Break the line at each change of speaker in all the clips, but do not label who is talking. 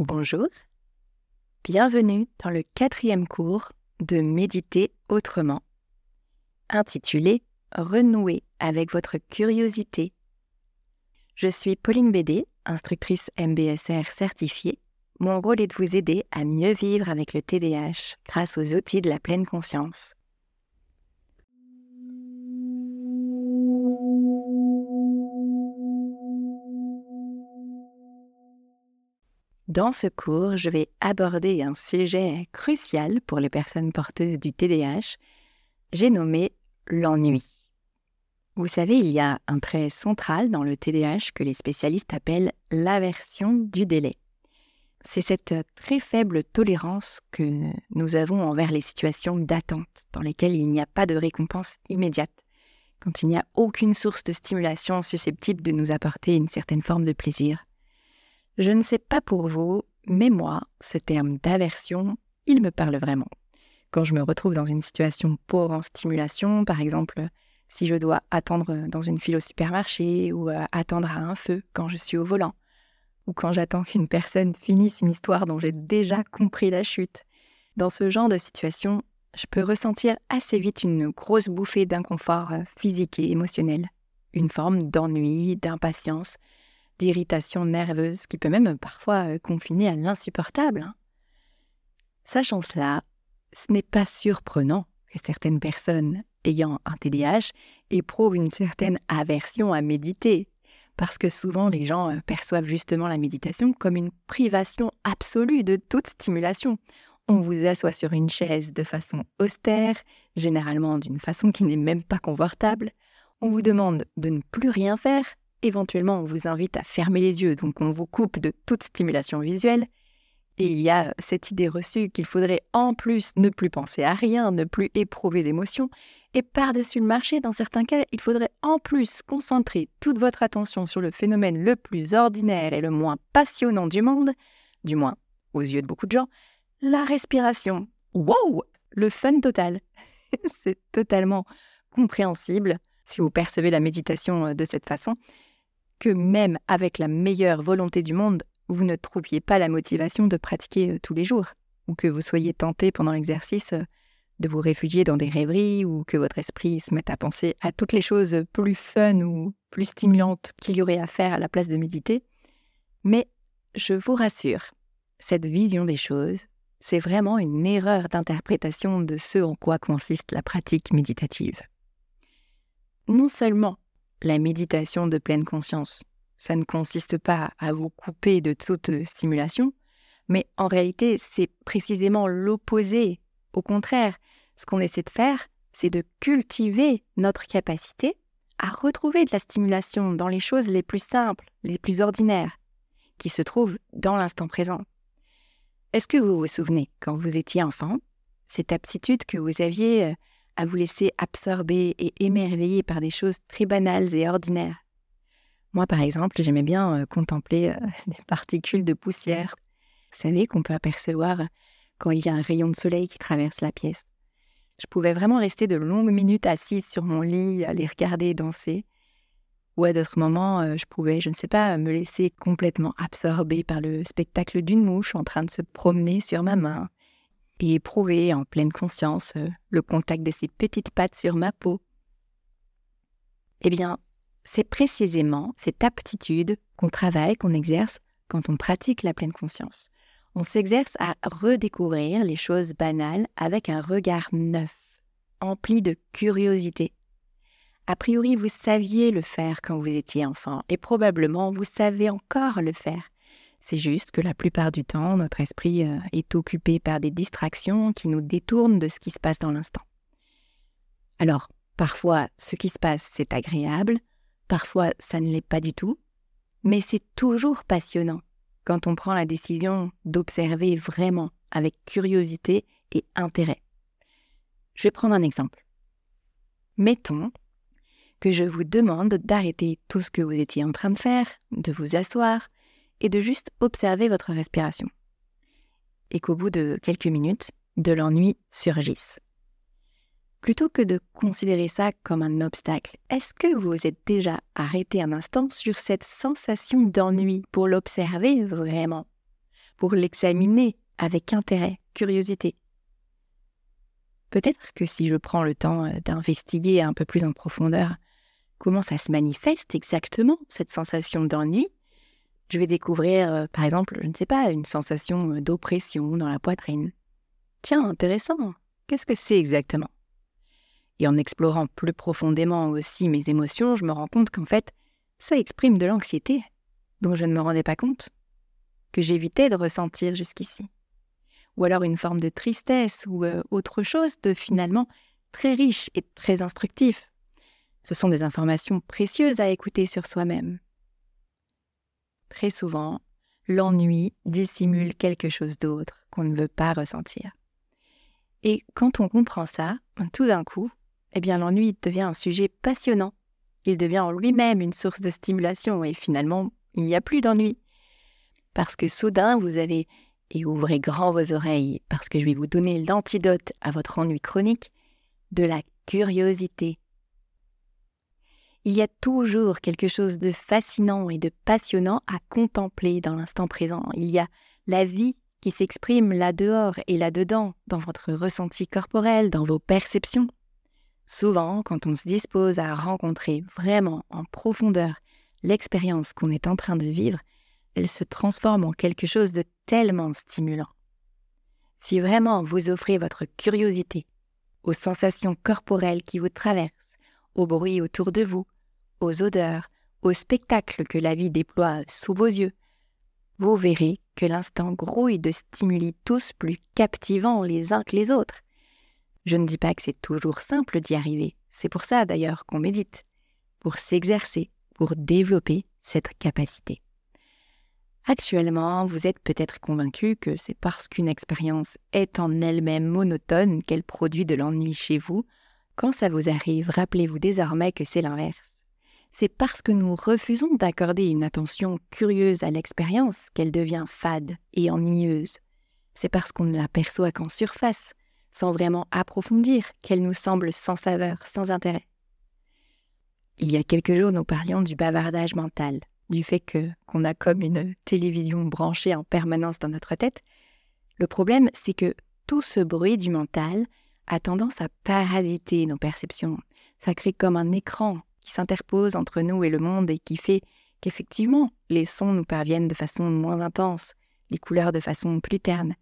Bonjour, bienvenue dans le quatrième cours de Méditer autrement, intitulé Renouer avec votre curiosité. Je suis Pauline Bédé, instructrice MBSR certifiée. Mon rôle est de vous aider à mieux vivre avec le TDAH grâce aux outils de la pleine conscience. Dans ce cours, je vais aborder un sujet crucial pour les personnes porteuses du TDAH. J'ai nommé l'ennui. Vous savez, il y a un trait central dans le TDAH que les spécialistes appellent l'aversion du délai. C'est cette très faible tolérance que nous avons envers les situations d'attente dans lesquelles il n'y a pas de récompense immédiate, quand il n'y a aucune source de stimulation susceptible de nous apporter une certaine forme de plaisir. Je ne sais pas pour vous, mais moi, ce terme d'aversion, il me parle vraiment. Quand je me retrouve dans une situation pauvre en stimulation, par exemple, si je dois attendre dans une file au supermarché ou euh, attendre à un feu quand je suis au volant, ou quand j'attends qu'une personne finisse une histoire dont j'ai déjà compris la chute. Dans ce genre de situation, je peux ressentir assez vite une grosse bouffée d'inconfort euh, physique et émotionnel, une forme d'ennui, d'impatience, d'irritation nerveuse qui peut même parfois euh, confiner à l'insupportable. Hein. Sachant cela, ce n'est pas surprenant que certaines personnes ayant un TDAH éprouvent une certaine aversion à méditer, parce que souvent les gens euh, perçoivent justement la méditation comme une privation absolue de toute stimulation. On vous assoit sur une chaise de façon austère, généralement d'une façon qui n'est même pas confortable. On vous demande de ne plus rien faire, Éventuellement, on vous invite à fermer les yeux, donc on vous coupe de toute stimulation visuelle. Et il y a cette idée reçue qu'il faudrait en plus ne plus penser à rien, ne plus éprouver d'émotions. Et par-dessus le marché, dans certains cas, il faudrait en plus concentrer toute votre attention sur le phénomène le plus ordinaire et le moins passionnant du monde, du moins aux yeux de beaucoup de gens, la respiration. Wow Le fun total. C'est totalement compréhensible si vous percevez la méditation euh, de cette façon que même avec la meilleure volonté du monde, vous ne trouviez pas la motivation de pratiquer euh, tous les jours, ou que vous soyez tenté pendant l'exercice euh, de vous réfugier dans des rêveries, ou que votre esprit se mette à penser à toutes les choses plus fun ou plus stimulantes qu'il y aurait à faire à la place de méditer. Mais je vous rassure, cette vision des choses, c'est vraiment une erreur d'interprétation de ce en quoi consiste la pratique méditative. Non seulement la méditation de pleine conscience. Ça ne consiste pas à vous couper de toute stimulation, mais en réalité, c'est précisément l'opposé. Au contraire, ce qu'on essaie de faire, c'est de cultiver notre capacité à retrouver de la stimulation dans les choses les plus simples, les plus ordinaires, qui se trouvent dans l'instant présent. Est-ce que vous vous souvenez, quand vous étiez enfant, cette aptitude que vous aviez euh, à vous laisser absorber et émerveiller par des choses très banales et ordinaires. Moi, par exemple, j'aimais bien euh, contempler euh, les particules de poussière. Vous savez qu'on peut apercevoir quand il y a un rayon de soleil qui traverse la pièce. Je pouvais vraiment rester de longues minutes assise sur mon lit à les regarder danser. Ou à d'autres moments, euh, je pouvais, je ne sais pas, me laisser complètement absorber par le spectacle d'une mouche en train de se promener sur ma main et éprouver en pleine conscience euh, le contact de ses petites pattes sur ma peau. Eh bien, c'est précisément cette aptitude qu'on travaille, qu'on exerce quand on pratique la pleine conscience. On s'exerce à redécouvrir les choses banales avec un regard neuf, empli de curiosité. A priori, vous saviez le faire quand vous étiez enfant, et probablement vous savez encore le faire. C'est juste que la plupart du temps, notre esprit euh, est occupé par des distractions qui nous détournent de ce qui se passe dans l'instant. Alors, parfois, ce qui se passe, c'est agréable, parfois, ça ne l'est pas du tout, mais c'est toujours passionnant quand on prend la décision d'observer vraiment avec curiosité et intérêt. Je vais prendre un exemple. Mettons que je vous demande d'arrêter tout ce que vous étiez en train de faire, de vous asseoir, et de juste observer votre respiration. Et qu'au bout de quelques minutes, de l'ennui surgisse. Plutôt que de considérer ça comme un obstacle, est-ce que vous vous êtes déjà arrêté un instant sur cette sensation d'ennui pour l'observer vraiment? Pour l'examiner avec intérêt, curiosité? Peut-être que si je prends le temps euh, d'investiguer un peu plus en profondeur comment ça se manifeste exactement, cette sensation d'ennui, je vais découvrir, euh, par exemple, je ne sais pas, une sensation euh, d'oppression dans la poitrine. Tiens, intéressant, qu'est-ce que c'est exactement? Et en explorant plus profondément aussi mes émotions, je me rends compte qu'en fait, ça exprime de l'anxiété dont je ne me rendais pas compte, que j'évitais de ressentir jusqu'ici. Ou alors une forme de tristesse ou euh, autre chose de finalement très riche et très instructif. Ce sont des informations précieuses à écouter sur soi-même. Très souvent, l'ennui dissimule quelque chose d'autre qu'on ne veut pas ressentir. Et quand on comprend ça, tout d'un coup, eh bien l'ennui devient un sujet passionnant. Il devient en lui-même une source de stimulation et finalement, il n'y a plus d'ennui. Parce que soudain, vous avez, et ouvrez grand vos oreilles, parce que je vais vous donner l'antidote à votre ennui chronique, de la curiosité. Il y a toujours quelque chose de fascinant et de passionnant à contempler dans l'instant présent. Il y a la vie qui s'exprime là-dehors et là-dedans, dans votre ressenti corporel, dans vos perceptions. Souvent, quand on se dispose à rencontrer vraiment en profondeur l'expérience qu'on est en train de vivre, elle se transforme en quelque chose de tellement stimulant. Si vraiment vous offrez votre curiosité aux sensations corporelles qui vous traversent, aux bruits autour de vous, aux odeurs, aux spectacles que la vie déploie sous vos yeux, vous verrez que l'instant grouille de stimuli tous plus captivants les uns que les autres. Je ne dis pas que c'est toujours simple d'y arriver, c'est pour ça d'ailleurs qu'on médite, pour s'exercer, pour développer cette capacité. Actuellement, vous êtes peut-être convaincu que c'est parce qu'une expérience est en elle-même monotone qu'elle produit de l'ennui chez vous. Quand ça vous arrive, rappelez-vous désormais que c'est l'inverse. C'est parce que nous refusons d'accorder une attention curieuse à l'expérience qu'elle devient fade et ennuyeuse. C'est parce qu'on ne l'aperçoit qu'en surface, sans vraiment approfondir, qu'elle nous semble sans saveur, sans intérêt. Il y a quelques jours, nous parlions du bavardage mental, du fait que qu'on a comme une télévision branchée en permanence dans notre tête. Le problème, c'est que tout ce bruit du mental a tendance à parasiter nos perceptions. Ça crée comme un écran qui s'interpose entre nous et le monde et qui fait qu'effectivement, les sons nous parviennent de façon moins intense, les couleurs de façon plus terne.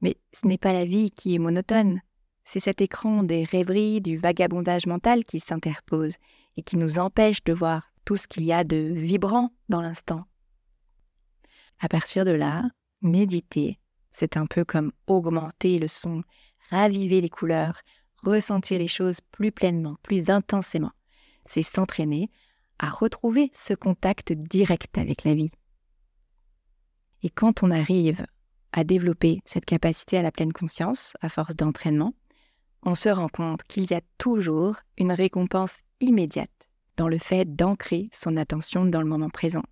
Mais ce n'est pas la vie qui est monotone, c'est cet écran des rêveries, du vagabondage mental qui s'interpose et qui nous empêche de voir tout ce qu'il y a de vibrant dans l'instant. À partir de là, méditer, c'est un peu comme augmenter le son, raviver les couleurs, ressentir les choses plus pleinement, plus intensément. C'est s'entraîner à retrouver ce contact direct avec la vie. Et quand on arrive à développer cette capacité à la pleine conscience à force d'entraînement, on se rend compte qu'il y a toujours une récompense immédiate dans le fait d'ancrer son attention dans le moment présent.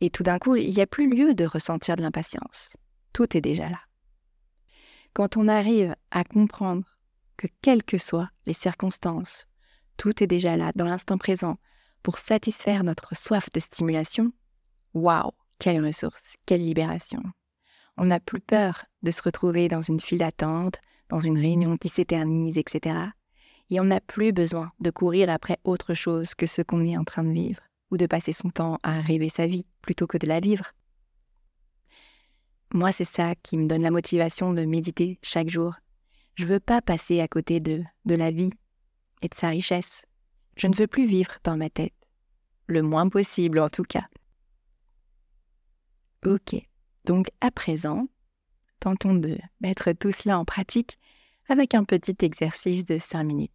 Et tout d'un coup, il n'y a plus lieu de ressentir de l'impatience. Tout est déjà là. Quand on arrive à comprendre que quelles que soient les circonstances, tout est déjà là, dans l'instant présent, pour satisfaire notre soif de stimulation, waouh, quelle ressource, quelle libération. On n'a plus peur de se retrouver dans une file d'attente, dans une réunion qui s'éternise, etc. Et on n'a plus besoin de courir après autre chose que ce qu'on est en train de vivre, ou de passer son temps à rêver sa vie plutôt que de la vivre. Moi, c'est ça qui me donne la motivation de méditer chaque jour. Je veux pas passer à côté de, de la vie et de sa richesse. Je ne veux plus vivre dans ma tête. Le moins possible, en tout cas. Ok, donc à présent, tentons de mettre tout cela en pratique avec un petit exercice de 5 minutes.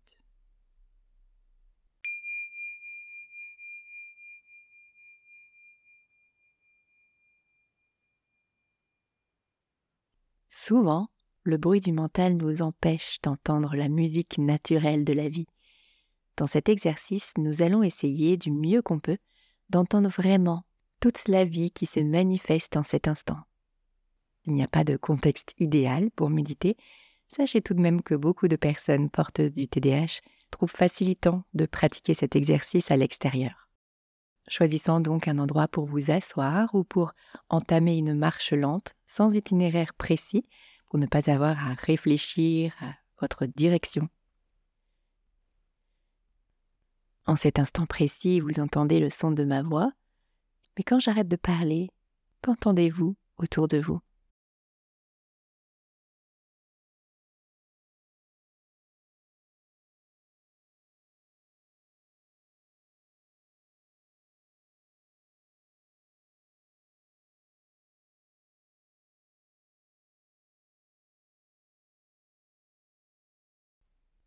Souvent, le bruit du mental nous empêche d'entendre la musique naturelle de la vie. Dans cet exercice, nous allons essayer du mieux qu'on peut d'entendre vraiment toute la vie qui se manifeste en cet instant. Il n'y a pas de contexte idéal pour méditer, Sachez tout de même que beaucoup de personnes porteuses du TDAH trouvent facilitant de pratiquer cet exercice à l'extérieur. choisissant donc un endroit pour vous asseoir ou pour entamer une marche lente sans itinéraire précis ne pas avoir à réfléchir à votre direction. En cet instant précis, vous entendez le son de ma voix, mais quand j'arrête de parler, qu'entendez-vous autour de vous?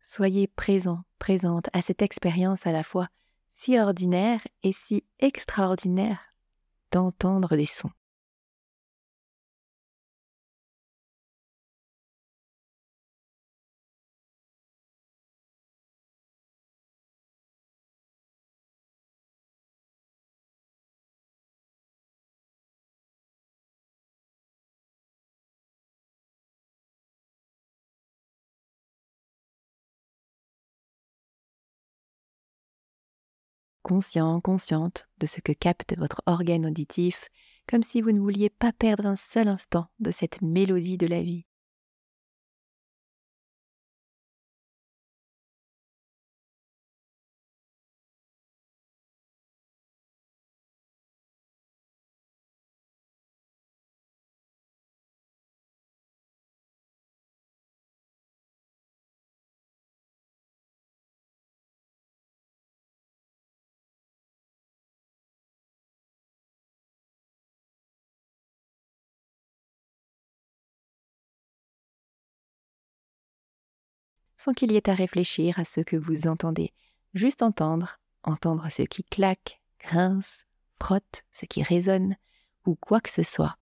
Soyez présent, présente à cette expérience à la fois si ordinaire et si extraordinaire d'entendre des sons. Conscient, consciente de ce que capte votre organe auditif, comme si vous ne vouliez pas perdre un seul instant de cette mélodie de la vie. Sans qu'il y ait à réfléchir à ce que vous entendez, juste entendre, entendre ce qui claque, grince, frotte, ce qui résonne, ou quoi que ce soit.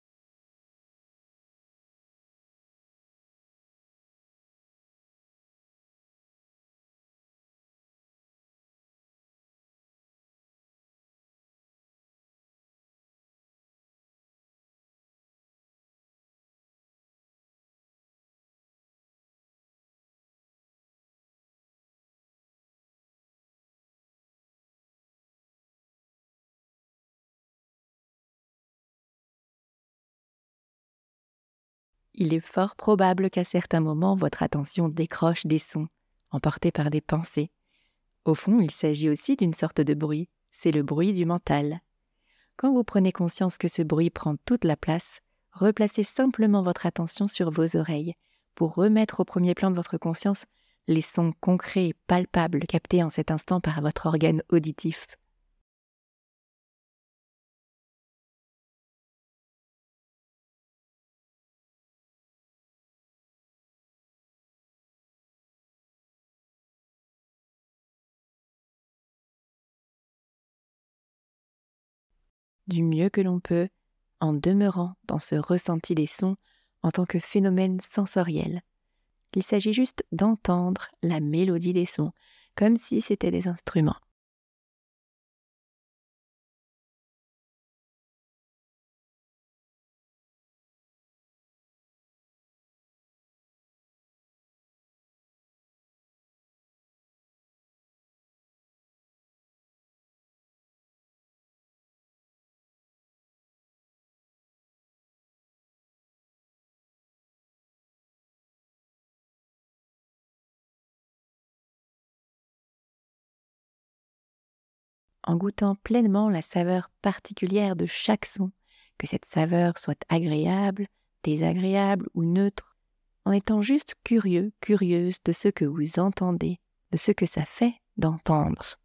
Il est fort probable qu'à certains moments votre attention décroche des sons, emportés par des pensées. Au fond, il s'agit aussi d'une sorte de bruit, c'est le bruit du mental. Quand vous prenez conscience que ce bruit prend toute la place, replacez simplement votre attention sur vos oreilles, pour remettre au premier plan de votre conscience les sons concrets et palpables captés en cet instant par votre organe auditif. Du mieux que l'on peut, en demeurant dans ce ressenti des sons en tant que phénomène sensoriel. Il s'agit juste d'entendre la mélodie des sons, comme si c'était des instruments. En goûtant pleinement la saveur particulière de chaque son, que cette saveur soit agréable, désagréable ou neutre, en étant juste curieux, curieuse de ce que vous entendez, de ce que ça fait d'entendre.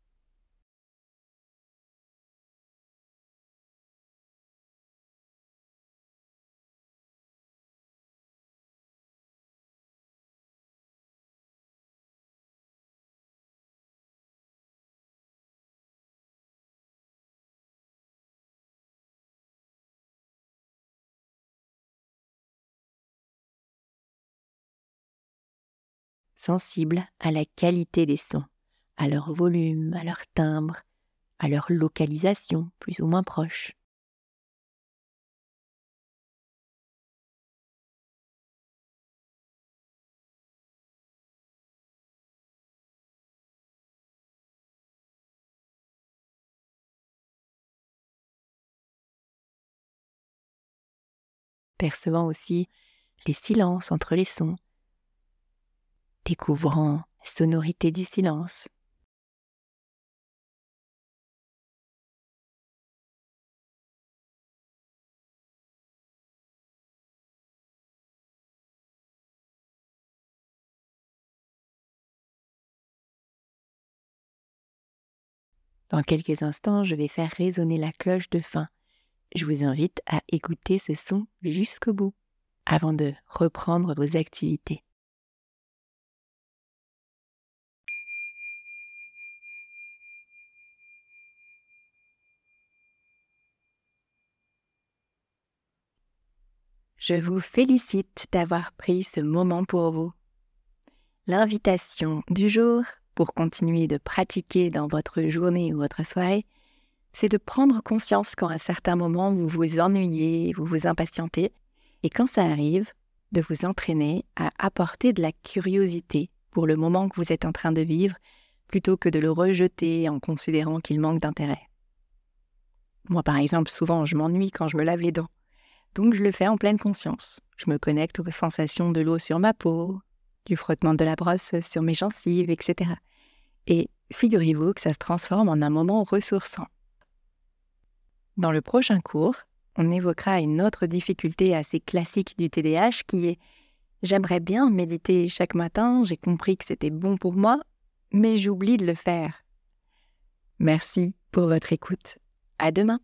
sensible à la qualité des sons, à leur volume, à leur timbre, à leur localisation plus ou moins proche. percevant aussi les silences entre les sons, découvrant sonorité du silence. Dans quelques instants, je vais faire résonner la cloche de fin. Je vous invite à écouter ce son jusqu'au bout avant de reprendre vos activités. Je vous félicite d'avoir pris ce moment pour vous. L'invitation du jour pour continuer de pratiquer dans votre journée ou votre soirée, c'est de prendre conscience quand à certains moments vous vous ennuyez, vous vous impatientez, et quand ça arrive, de vous entraîner à apporter de la curiosité pour le moment que vous êtes en train de vivre, plutôt que de le rejeter en considérant qu'il manque d'intérêt. Moi, par exemple, souvent, je m'ennuie quand je me lave les dents. Donc, je le fais en pleine conscience. Je me connecte aux sensations de l'eau sur ma peau, du frottement de la brosse sur mes gencives, etc. Et figurez-vous que ça se transforme en un moment ressourçant. Dans le prochain cours, on évoquera une autre difficulté assez classique du TDAH qui est J'aimerais bien méditer chaque matin, j'ai compris que c'était bon pour moi, mais j'oublie de le faire. Merci pour votre écoute. À demain.